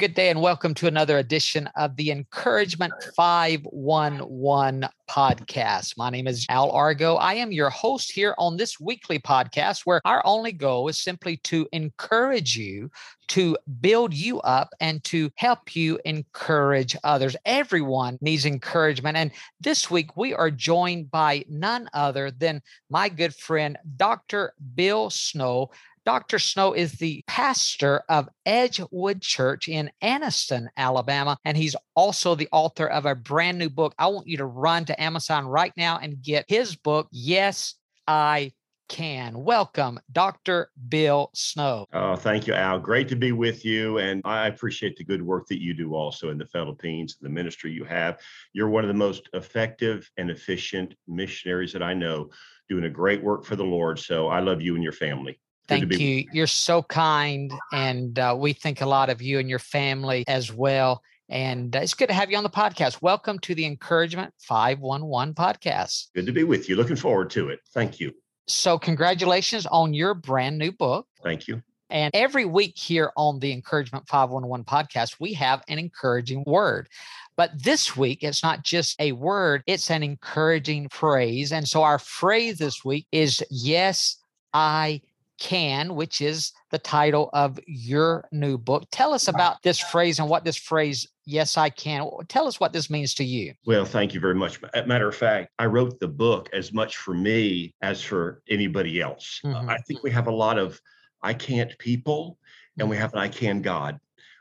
good day and welcome to another edition of the Encouragement 511 podcast. My name is Al Argo. I am your host here on this weekly podcast where our only goal is simply to encourage you, to build you up, and to help you encourage others. Everyone needs encouragement. And this week we are joined by none other than my good friend, Dr. Bill Snow. Dr. Snow is the pastor of Edgewood Church in Anniston, Alabama, and he's also the author of a brand new book. I want you to run to Amazon right now and get his book, Yes, I can. Welcome, Dr. Bill Snow. Oh, thank you, Al. Great to be with you. And I appreciate the good work that you do also in the Philippines, and the ministry you have. You're one of the most effective and efficient missionaries that I know, doing a great work for the Lord. So I love you and your family. Thank you. You're so kind. And uh, we think a lot of you and your family as well. And uh, it's good to have you on the podcast. Welcome to the Encouragement 511 podcast. Good to be with you. Looking forward to it. Thank you. So, congratulations on your brand new book. Thank you. And every week here on the Encouragement 511 podcast, we have an encouraging word. But this week, it's not just a word, it's an encouraging phrase. And so our phrase this week is, Yes, I can, which is the title of your new book. Tell us about this phrase and what this phrase, yes, I can. Tell us what this means to you. Well, thank you very much. Matter of fact, I wrote the book as much for me as for anybody else. Mm-hmm. I think we have a lot of I can't people and we mm-hmm. have an I can God.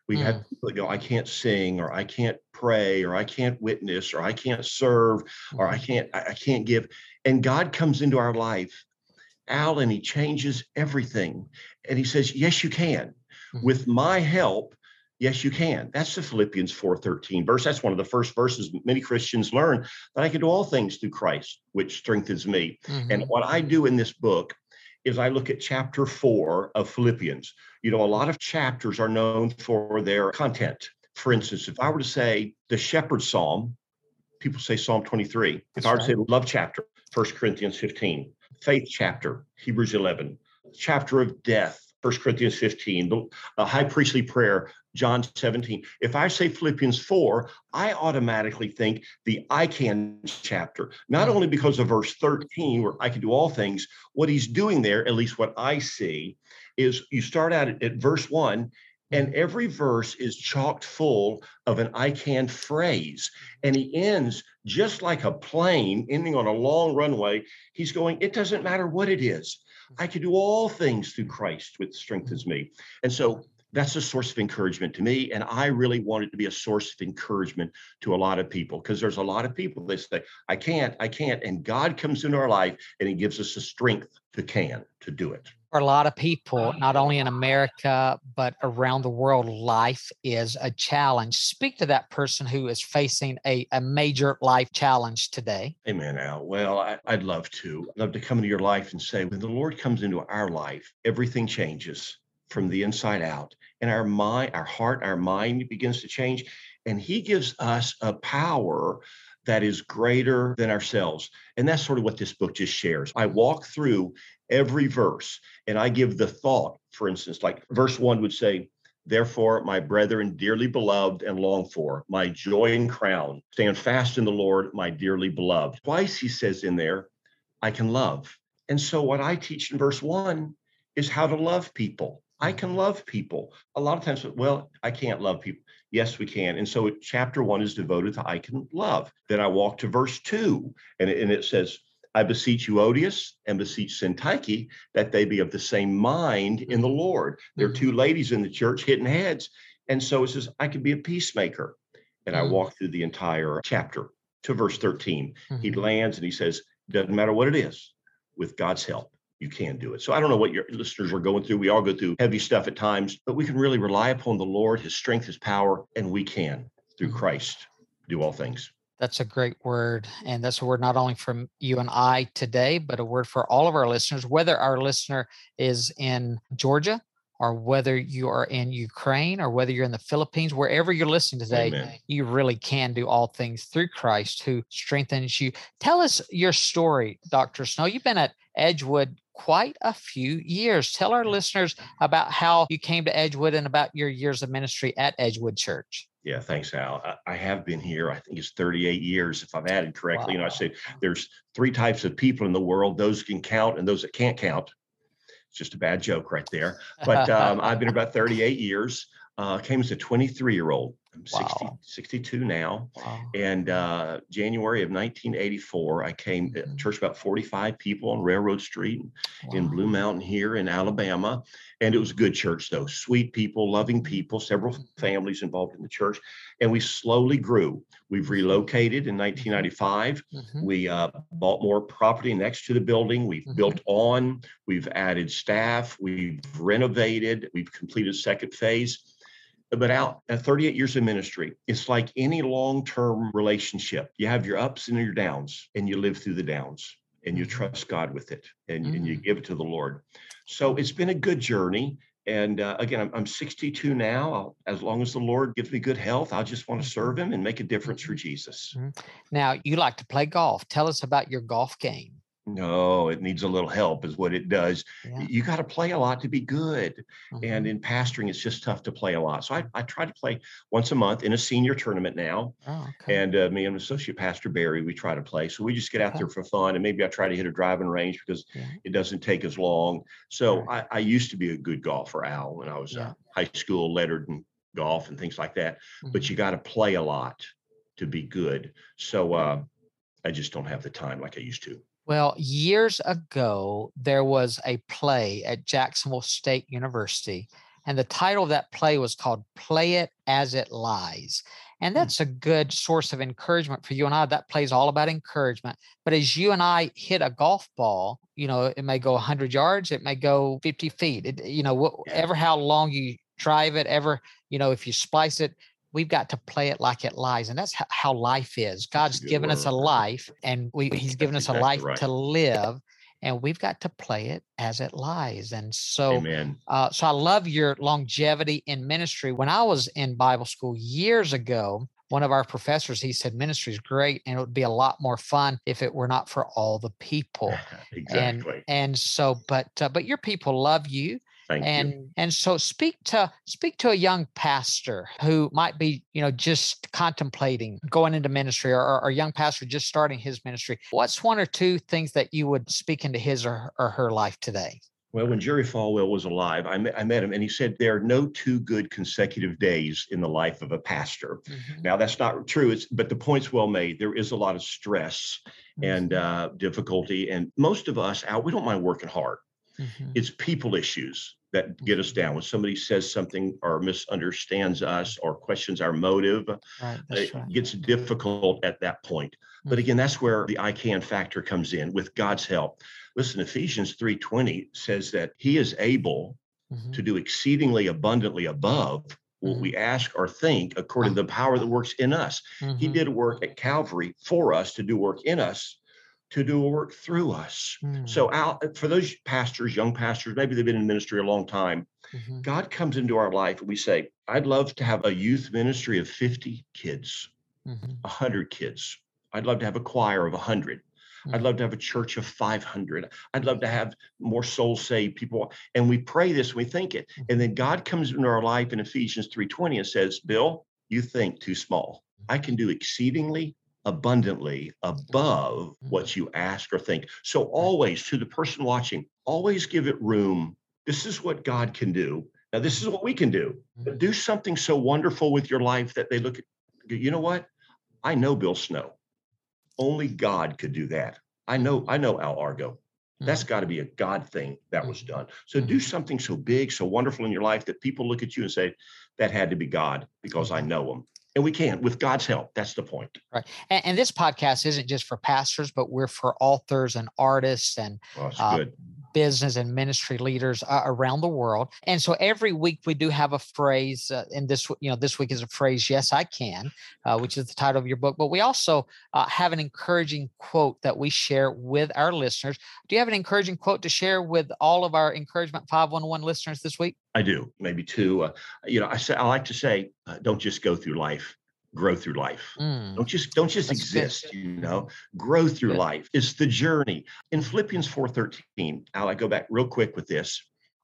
We mm. have people that go, I can't sing, or I can't pray, or I can't witness, or I can't serve, or I mm-hmm. can't, I can't give. And God comes into our life Al and he changes everything. And he says, Yes, you can. Mm-hmm. With my help, yes, you can. That's the Philippians 4:13 verse. That's one of the first verses many Christians learn that I can do all things through Christ, which strengthens me. Mm-hmm. And what I do in this book is I look at chapter four of Philippians. You know, a lot of chapters are known for their content. For instance, if I were to say the shepherd psalm, people say Psalm 23. If I were right. to say love chapter, 1 Corinthians 15 faith chapter, Hebrews 11, chapter of death, 1 Corinthians 15, the high priestly prayer, John 17. If I say Philippians 4, I automatically think the I can chapter, not only because of verse 13, where I can do all things, what he's doing there, at least what I see, is you start out at, at verse 1 and mm. every verse is chocked full of an I can phrase. And he ends just like a plane ending on a long runway. He's going, it doesn't matter what it is. I can do all things through Christ, which strengthens me. And so that's a source of encouragement to me. And I really want it to be a source of encouragement to a lot of people because there's a lot of people that say, I can't, I can't. And God comes into our life and he gives us the strength to can, to do it for a lot of people, not only in America, but around the world, life is a challenge. Speak to that person who is facing a, a major life challenge today. Amen, Al. Well, I, would love to. I'd love to come into your life and say, when the Lord comes into our life, everything changes from the inside out. And our mind, our heart, our mind begins to change. And He gives us a power that is greater than ourselves. And that's sort of what this book just shares. I walk through every verse and I give the thought, for instance, like verse one would say, Therefore, my brethren, dearly beloved and longed for, my joy and crown, stand fast in the Lord, my dearly beloved. Twice he says in there, I can love. And so, what I teach in verse one is how to love people. I can love people. A lot of times, well, I can't love people. Yes, we can. And so chapter one is devoted to I can love. Then I walk to verse two, and it, and it says, I beseech Euodias and beseech Syntyche that they be of the same mind in the Lord. There are two mm-hmm. ladies in the church hitting heads. And so it says, I can be a peacemaker. And I mm. walk through the entire chapter to verse 13. He mm-hmm. lands and he says, doesn't matter what it is, with God's help, you can do it. So I don't know what your listeners are going through. We all go through heavy stuff at times, but we can really rely upon the Lord, his strength, his power, and we can, through mm-hmm. Christ, do all things. That's a great word. And that's a word not only from you and I today, but a word for all of our listeners, whether our listener is in Georgia or whether you are in Ukraine or whether you're in the Philippines, wherever you're listening today, Amen. you really can do all things through Christ who strengthens you. Tell us your story, Dr. Snow. You've been at Edgewood quite a few years. Tell our listeners about how you came to Edgewood and about your years of ministry at Edgewood Church. Yeah, thanks, Al. I, have been here. I think it's 38 years, if I've added correctly. Wow. You know, I said there's three types of people in the world: those can count and those that can't count. It's just a bad joke right there. But um, I've been about 38 years. Uh, came as a 23 year old. I'm 60, 62 now. Wow. And uh, January of 1984, I came to uh, mm-hmm. church about 45 people on Railroad Street wow. in Blue Mountain here in Alabama. And it was a good church, though. Sweet people, loving people, several mm-hmm. families involved in the church. And we slowly grew. We've mm-hmm. relocated in 1995. Mm-hmm. We uh, bought more property next to the building. We've mm-hmm. built on. We've added staff. We've renovated. We've completed second phase but out at 38 years of ministry, it's like any long-term relationship. You have your ups and your downs, and you live through the downs, and you mm-hmm. trust God with it, and, mm. and you mm. give it to the Lord. So it's been a good journey. And uh, again, I'm, I'm 62 now. I'll, as long as the Lord gives me good health, I just want to serve Him and make a difference for mm-hmm. Jesus. Mm-hmm. Now, you like to play golf. Tell us about your golf game. No, it needs a little help, is what it does. Yeah. You got to play a lot to be good. Mm-hmm. And in pastoring, it's just tough to play a lot. So I, I try to play once a month in a senior tournament now. Oh, okay. And uh, me and Associate Pastor Barry, we try to play. So we just get out okay. there for fun. And maybe I try to hit a driving range because yeah. it doesn't take as long. So right. I, I, used to be a good golfer, Al, when I was yeah. high school, lettered in golf and things like that. Mm-hmm. But you got to play a lot to be good. So uh, I just don't have the time like I used to. Well, years ago, there was a play at Jacksonville State University, and the title of that play was called Play It As It Lies. And hmm. that's a good source of encouragement for you and I. That play is all about encouragement. But as you and I hit a golf ball, you know, it may go 100 yards, it may go 50 feet, it, you know, whatever how long you drive it, ever, you know, if you splice it, we've got to play it like it lies and that's how life is. God's given word. us a life and we he's given us exactly a life right. to live and we've got to play it as it lies and so uh, so i love your longevity in ministry. When i was in bible school years ago one of our professors he said ministry is great and it would be a lot more fun if it were not for all the people. Exactly. and and so but uh, but your people love you Thank and you. and so speak to speak to a young pastor who might be you know just contemplating going into ministry or, or a young pastor just starting his ministry. What's one or two things that you would speak into his or, or her life today? Well, when Jerry Falwell was alive, I met, I met him and he said there are no two good consecutive days in the life of a pastor. Mm-hmm. Now, that's not true, it's, but the point's well made. There is a lot of stress mm-hmm. and uh, difficulty. And most of us out, we don't mind working hard. Mm-hmm. It's people issues that get us down when somebody says something or misunderstands us or questions our motive right, it right. gets difficult at that point mm-hmm. but again that's where the i can factor comes in with god's help listen ephesians 3.20 says that he is able mm-hmm. to do exceedingly abundantly above what mm-hmm. we ask or think according to the power that works in us he mm-hmm. did work at calvary for us to do work in us to do a work through us. Mm. So, Al, for those pastors, young pastors, maybe they've been in ministry a long time, mm-hmm. God comes into our life and we say, I'd love to have a youth ministry of 50 kids, mm-hmm. 100 kids. I'd love to have a choir of 100. Mm-hmm. I'd love to have a church of 500. I'd love to have more souls saved people. And we pray this, we think it. Mm-hmm. And then God comes into our life in Ephesians 3:20 and says, Bill, you think too small. I can do exceedingly abundantly above mm-hmm. what you ask or think. So, always to the person watching, always give it room. This is what God can do. Now, this is what we can do. But mm-hmm. do something so wonderful with your life that they look at, you know what? I know Bill Snow. Only God could do that. I know, I know Al Argo. That's mm-hmm. got to be a God thing that was done. So do something so big, so wonderful in your life that people look at you and say, that had to be God because I know him and we can with God's help. That's the point. Right. And, and, this podcast isn't just for pastors, but we're for authors and artists and well, uh, business and ministry leaders uh, around the world. And so every week we do have a phrase, uh, and this you know this week is a phrase, "Yes, I can," uh, which is the title of your book. But we also uh, have an encouraging quote that we share with our listeners. Do you have an encouraging quote to share with all of our encouragement 511 listeners this week? I do, maybe two. Uh, you know, I say I like to say, uh, don't just go through life grow through life. Mm. Don't just don't just That's exist, good. you know. Grow through good. life. It's the journey. In Philippians 4:13, I'll go back real quick with this.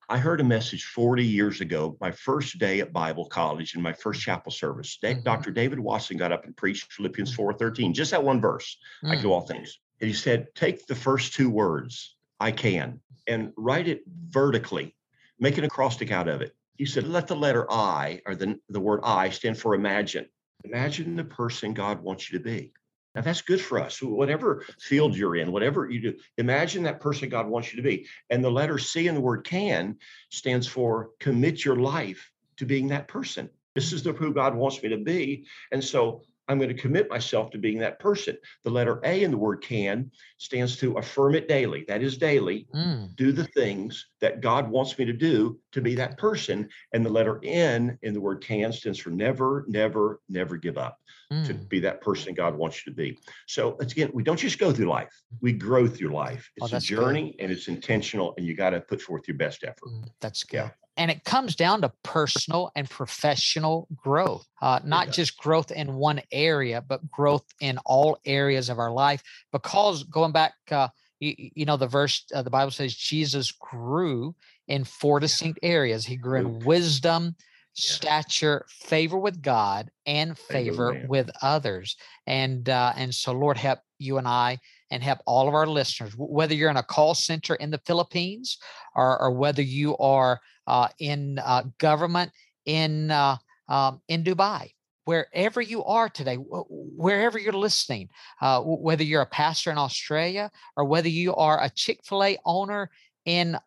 I heard a message 40 years ago, my first day at Bible college in my first chapel service. Mm-hmm. Dr. David Watson got up and preached Philippians 4:13, mm-hmm. just that one verse. Mm. I do all things. And he said, take the first two words, I can, and write it vertically, make an acrostic out of it. He said, let the letter I or the, the word I stand for imagine. Imagine the person God wants you to be. Now that's good for us. Whatever field you're in, whatever you do, imagine that person God wants you to be. And the letter C in the word can stands for commit your life to being that person. This is the who God wants me to be. And so I'm going to commit myself to being that person. The letter A in the word can stands to affirm it daily. That is daily. Mm. Do the things that God wants me to do to be that person. And the letter N in the word can stands for never, never, never give up mm. to be that person God wants you to be. So again, we don't just go through life, we grow through life. Oh, it's oh, a journey good. and it's intentional, and you got to put forth your best effort. Mm, that's good. Yeah. And it comes down to personal and professional growth, uh, not just growth in one area, but growth in all areas of our life. Because going back, uh, you, you, know, the verse, uh, the Bible says Jesus grew in four distinct areas. He grew in wisdom, stature, favor with God, and favor, favor with others. And uh, and so, Lord, help you and I, and help all of our listeners, whether you're in a call center in the Philippines, or, or whether you are uh, in uh, government in uh, um, in Dubai. Wherever you are today, wherever you're listening, uh, whether you're a pastor in Australia or whether you are a Chick fil A owner in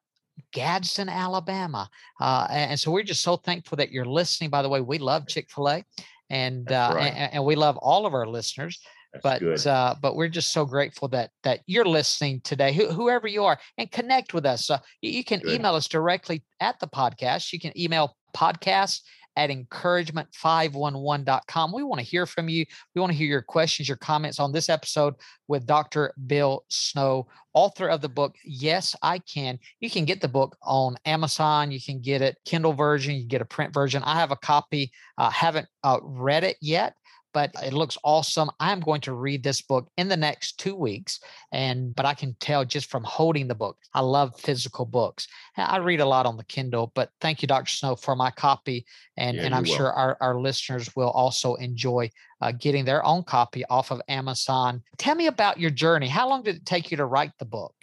Gadsden, Alabama. Uh, and so we're just so thankful that you're listening. By the way, we love Chick fil A and, uh, right. and, and we love all of our listeners. That's but uh, but we're just so grateful that that you're listening today, whoever you are, and connect with us. Uh, you, you, can good. email us directly at the podcast. You can email podcast at encouragement511.com. We want to hear from you. We want to hear your questions, your comments on this episode with Dr. Bill Snow, author of the book, Yes, I Can. You can get the book on Amazon. You can get it Kindle version. You get a print version. I have a copy. Uh, haven't uh, read it yet but it looks awesome. I'm going to read this book in the next two weeks. And, but I can tell just from holding the book, I love physical books. I read a lot on the Kindle, but thank you, Dr. Snow, for my copy. And, yeah, and I'm sure our, our listeners will also enjoy uh, getting their own copy off of Amazon. Tell me about your journey. How long did it take you to write the book?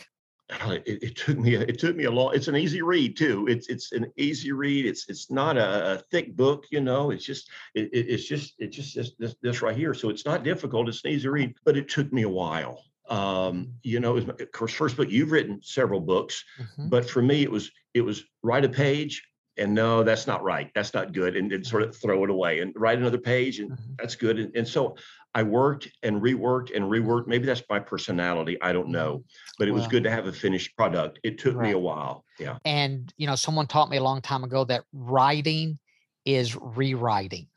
It, it, took me it took me a long it's an easy read too it's it's an easy read it's it's not a, a thick book you know it's just it, it's just it's just this, this, this right here so it's not difficult it's an easy read but it took me a while um you know was of course first book you've written several books mm-hmm. but for me it was it was write a page and no that's not right that's not good and, and sort of throw it away and write another page and mm-hmm. that's good and, and so I worked and reworked and reworked. Maybe that's my personality. I don't know, but it well, was good to have a finished product. It took right. me a while. Yeah. And, you know, someone taught me a long time ago that writing is rewriting.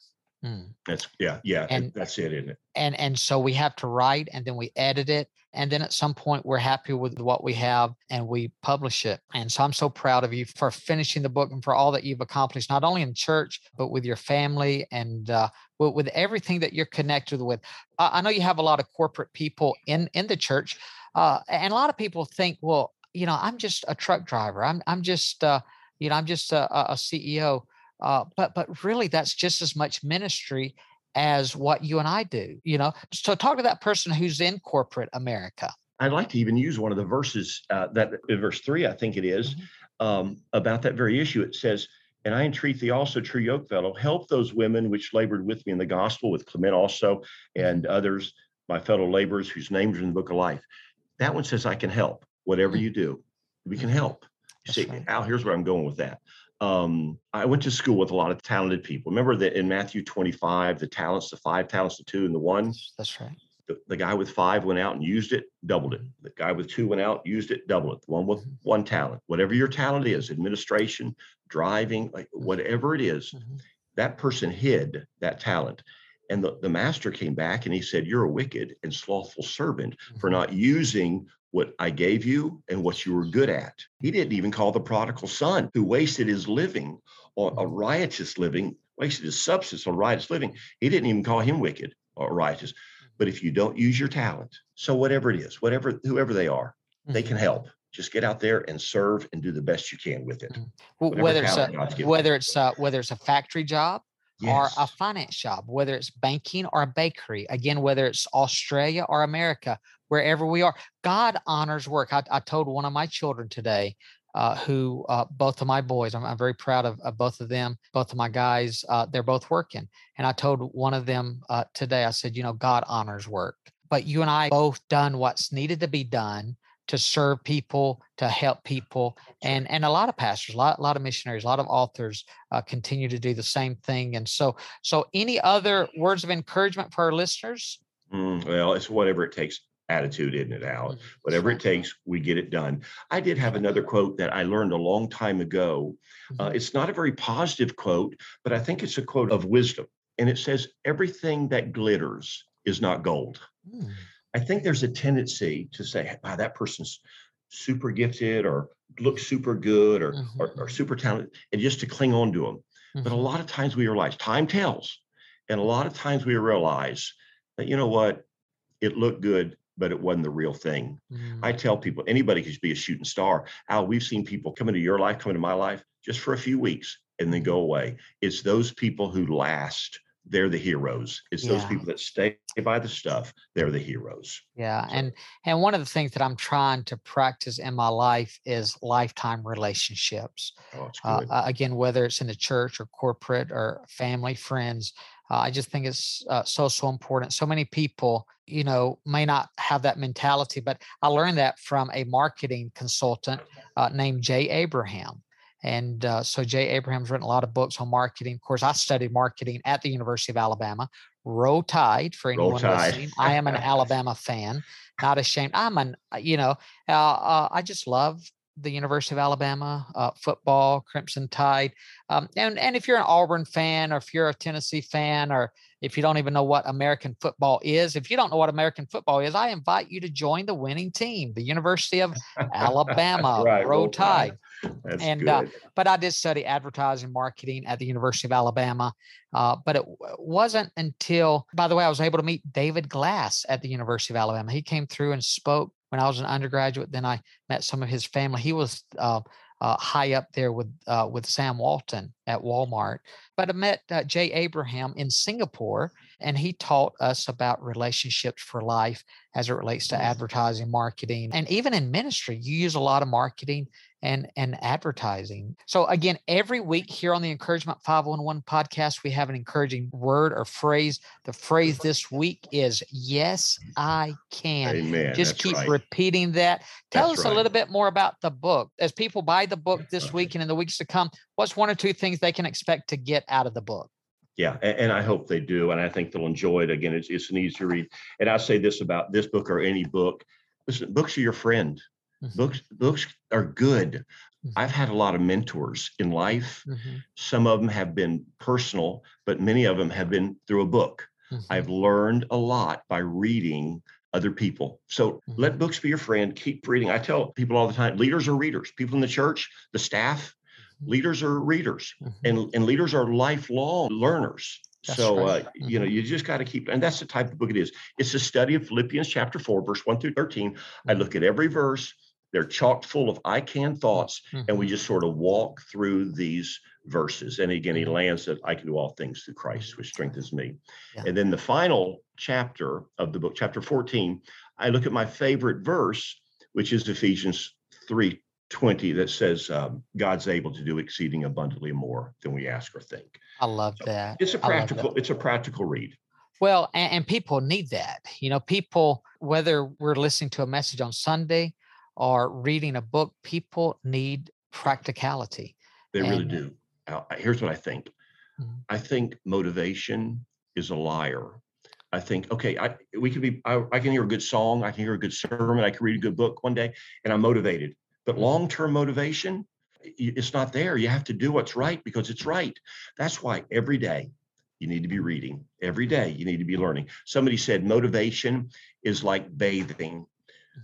Mm. That's yeah, yeah. And that's it, isn't it? And and so we have to write and then we edit it. And then at some point we're happy with what we have and we publish it. And so I'm so proud of you for finishing the book and for all that you've accomplished, not only in church, but with your family and uh, with, with everything that you're connected with. I, I know you have a lot of corporate people in in the church. Uh, and a lot of people think, well, you know, I'm just a truck driver. I'm I'm just uh, you know, I'm just a, a CEO uh, but but really, that's just as much ministry as what you and I do. You know, so talk to that person who's in corporate America. I'd like to even use one of the verses uh, that verse three, I think it is, mm-hmm. um, about that very issue. It says, "And I entreat thee also, true yoke fellow, help those women which labored with me in the gospel, with Clement also, and others, my fellow laborers whose names are in the book of life." That one says, "I can help. Whatever mm-hmm. you do, we can mm-hmm. help." You see, right. Al, here's where I'm going with that um, I went to school with a lot of talented people. Remember that in Matthew 25, the talents, the five talents, the two, and the one? That's right. The, the, guy with five went out and used it, doubled it. The guy with two went out, used it, doubled it. The one with mm-hmm. one talent, whatever your talent is, administration, driving, like whatever it is, mm-hmm. that person hid that talent. And the, the master came back and he said, You're a wicked and slothful servant for mm-hmm. not using what I gave you and what you were good at. He didn't even call the prodigal son who wasted his living on a riotous living, wasted his substance on riotous living. He didn't even call him wicked or righteous. But if you don't use your talent, so whatever it is, whatever whoever they are, mm-hmm. they can mm-hmm. help. Just get out there and serve and do the best you can with it. Mm-hmm. Whether it's, a, whether it's a, whether it's a factory job, yes. or a finance job, whether it's banking or a bakery, again, whether it's Australia or America, wherever we are, God honors work. I, I told one of my children today, uh, who uh, both of my boys, I'm, I'm very proud of, of, both of them, both of my guys, uh, they're both working. And I told one of them uh, today, I said, you know, God honors work, but you and I both done what's needed to be done to serve people, to help people, and and a lot of pastors, a lot, a lot of missionaries, a lot of authors uh, continue to do the same thing. And so, so any other words of encouragement for our listeners? Mm, well, it's whatever it takes attitude, isn't it, Al? Mm-hmm. Whatever it takes, we get it done. I did have another quote that I learned a long time ago. Uh, mm-hmm. it's not a very positive quote, but I think it's a quote of wisdom. And it says, Everything that glitters is not gold. Mm. I think there's a tendency to say, wow, that person's super gifted or looks super good or, mm-hmm. or, or, super talented, and just to cling on to them. Mm-hmm. But a mm-hmm. lot of times we realize time tells. And a lot of times we realize that, you know what, it looked good, but it wasn't the real thing. Mm-hmm. I tell people, anybody could be a shooting star. Al, we've seen people come into your life, come into my life just for a few weeks and then go away. It's those people who last they're the heroes. It's yeah. those people that stay by the stuff. They're the heroes. Yeah, so. and and one of the things that I'm trying to practice in my life is lifetime relationships. Oh, uh, again, whether it's in the church or corporate or family, friends, uh, I just think it's uh, so so important. So many people, you know, may not have that mentality, but I learned that from a marketing consultant uh, named Jay Abraham. And uh, so Jay Abraham's written a lot of books on marketing. Of course, I studied marketing at the University of Alabama. Roll Tide for anyone listening. I am an Alabama fan, not ashamed. I'm an, uh, you know, uh, uh, I just love the University of Alabama uh, football, Crimson Tide. Um, and, and if you're an Auburn fan or if you're a Tennessee fan or if you don't even know what American football is, if you don't know what American football is, I invite you to join the winning team, the University of Alabama, right, Roll Tide. That's and uh, but I did study advertising marketing at the University of Alabama. Uh, but it wasn't until, by the way, I was able to meet David Glass at the University of Alabama. He came through and spoke when I was an undergraduate. Then I met some of his family. He was uh, uh, high up there with uh, with Sam Walton at Walmart. But I met uh, Jay Abraham in Singapore, and he taught us about relationships for life as it relates to advertising, marketing, and even in ministry. You use a lot of marketing and and advertising. So again, every week here on the Encouragement 511 podcast, we have an encouraging word or phrase. The phrase this week is yes, I can. Amen. Just That's keep right. repeating that. Tell That's us right. a little bit more about the book. As people buy the book this week and in the weeks to come, what's one or two things they can expect to get out of the book? Yeah, and, and, I hope they do, and I think they'll enjoy it. Again, it's, it's an easy read. And I say this about this book or any book: listen, books are your friend. Mm-hmm. Books books are good. Mm-hmm. I've had a lot of mentors in life. Mm-hmm. Some of them have been personal, but many of them have been through a book. Mm-hmm. I've learned a lot by reading other people. So let mm-hmm. books be your friend. Keep reading. I tell people all the time, leaders are readers. People in the church, the staff. Leaders are readers, and, and leaders are lifelong learners. That's so right. uh, mm-hmm. you know you just got to keep and that's the type of book it is it's a study of philippians chapter 4 verse 1 through 13 i look at every verse they're chock full of I can thoughts, mm-hmm. and we mm-hmm. just sort of walk through these verses. And again, he mm-hmm. lands that I can do all things through Christ, which strengthens me. Yeah. And then the final chapter of the book, chapter 14, I look at my favorite verse, which is Ephesians 3 20 that says um, God's able to do exceeding abundantly more than we ask or think. I love so that. It's a practical, it's a practical read. Well, and, and, people need that. You know, people, whether we're listening to a message on Sunday or reading a book, people need practicality. They and, really do. Here's what I think. Mm-hmm. I think motivation is a liar. I think, okay, I we could be I, I, can hear a good song, I can hear a good sermon, I can read a good book one day, and I'm motivated. But mm-hmm. long-term motivation, it's not there. You have to do what's right because it's right. That's why every day you need to be reading every day. You need to be learning. Somebody said motivation is like bathing.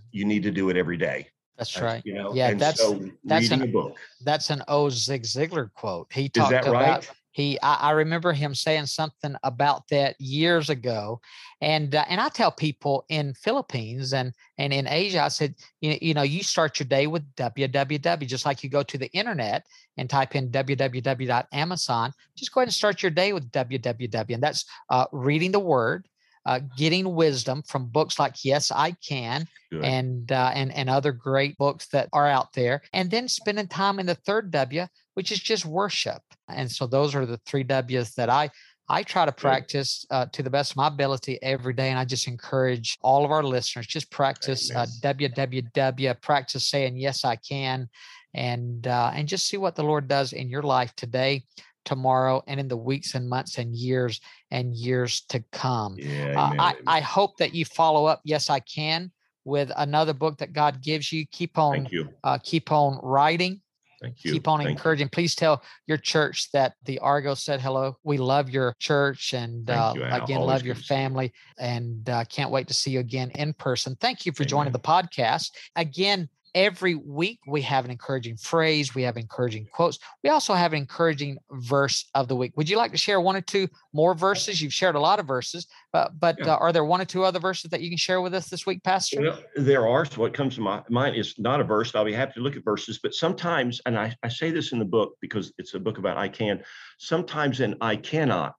You need to do it every day. That's right. You know, yeah, that's so that's reading an- a book. that's an O Zig Ziglar quote. He Is talked that about right? He I, I remember him saying something about that years ago and uh, and i tell people in philippines and and in asia i said you, you know you start your day with www just like you go to the internet and type in www.amazon just go ahead and start your day with www and that's uh, reading the word uh, getting wisdom from books like yes i can Good. and uh, and and other great books that are out there and then spending time in the third w which is just worship. And so those are the three w's that i i try to practice uh, to the best of my ability every day and i just encourage all of our listeners just practice uh, www practice saying yes i can and uh, and just see what the lord does in your life today tomorrow and in the weeks and months and years and years to come yeah, uh, I. I hope that you follow up yes i can with another book that god gives you keep on Thank you. uh, keep on writing Thank you. keep on Thank you. encouraging please tell your church that the argo said hello we love your church and uh, you, again Always love your you. family and uh, can't wait to see you again in person thank you for joining the podcast again every week we have an encouraging phrase we have encouraging quotes we also have an encouraging verse of the week would you like to share one or two more verses you've shared a lot of verses but but Yeah. uh, are there one or two other verses that you can share with us this week pastor Well, there are. So what comes to my mind is not a verse. I'll be happy to look at verses, but sometimes, and I, I say this in the book because it's a book about I can. Sometimes an I cannot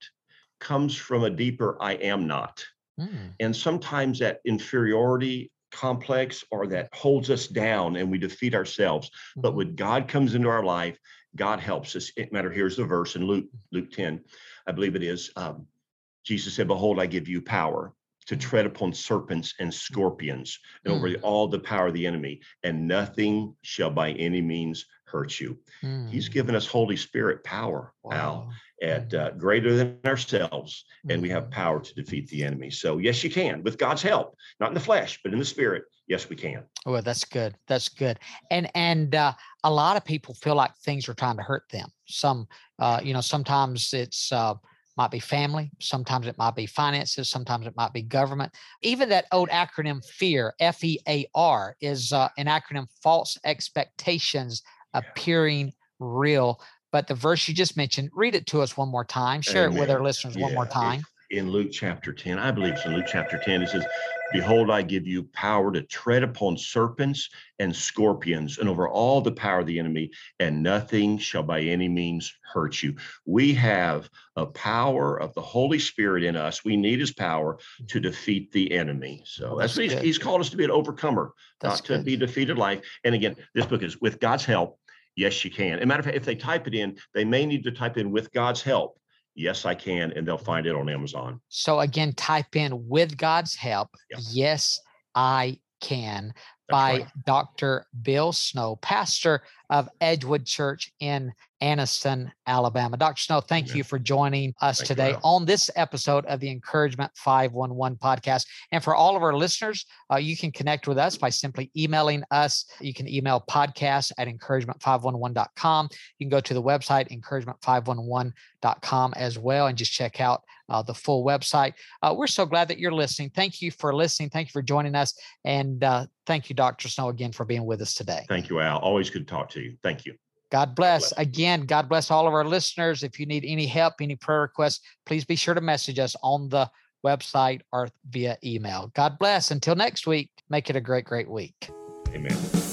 comes from a deeper I am not. Mm, And sometimes that inferiority complex or that holds us down and we defeat ourselves. But mhm. when God comes into our life, God helps us. It matter. Here's the verse in Luke, Luke 10, I believe it is. Um, Jesus said, Behold, I give you power to tread upon serpents and scorpions and over all the power of the enemy, and nothing shall by any means hurt you. He's Mm, given us Holy Spirit power, Al, wow. at uh, greater than ourselves, and we have power to defeat the enemy. So yes, you can with God's help, not in the flesh, but in the spirit. Yes, we can. Oh, that's good. That's good. And and uh, a lot of people feel like things are trying to hurt them. Some, uh, you know, sometimes it's uh, might be family. Sometimes it might be finances. Sometimes it might be government. Even that old acronym FEAR, F E A R, is uh, an acronym: false expectations appearing real. But the verse you just mentioned, read it to us one more time. Share it with our Amen. listeners one more time. In Luke chapter 10, I believe it's in Luke chapter 10, it says, Behold, I give you power to tread upon serpents and scorpions and over all the power of the enemy, and nothing shall by any means hurt you. We have a power of the Holy Spirit in us. We need his power to defeat the enemy. So Well, that's, that's what he's, he's called us to be an overcomer, That's not to be defeated life. And again, this book is with God's help. Yes, you can. As a matter of fact, if they type it in, they may need to type in with God's help. Yes, I can, and they'll find it on Amazon. So again, type in with God's help. Yes, I can That's by right. Dr. Bill Snow, pastor of Edgewood Church in Anniston, Alabama. Dr. Snow, thank Amen. you for joining us Thank today on this episode of the Encouragement 511 podcast. And for all of our listeners, uh, you can connect with us by simply emailing us. You can email podcast at encouragement511.com. You can go to the website, encouragement511.com as well, and just check out uh, the full website. Uh, we're so glad that you're listening. Thank you for listening. Thank you for joining us. And uh, thank you, Dr. Snow, again for being with us today. Thank you, Al. Always good to talk to you. Thank you. God bless. Again, God bless all of our listeners. If you need any help, any prayer requests, please be sure to message us on the website or via email. God bless. Until next week, make it a great, great week. Amen.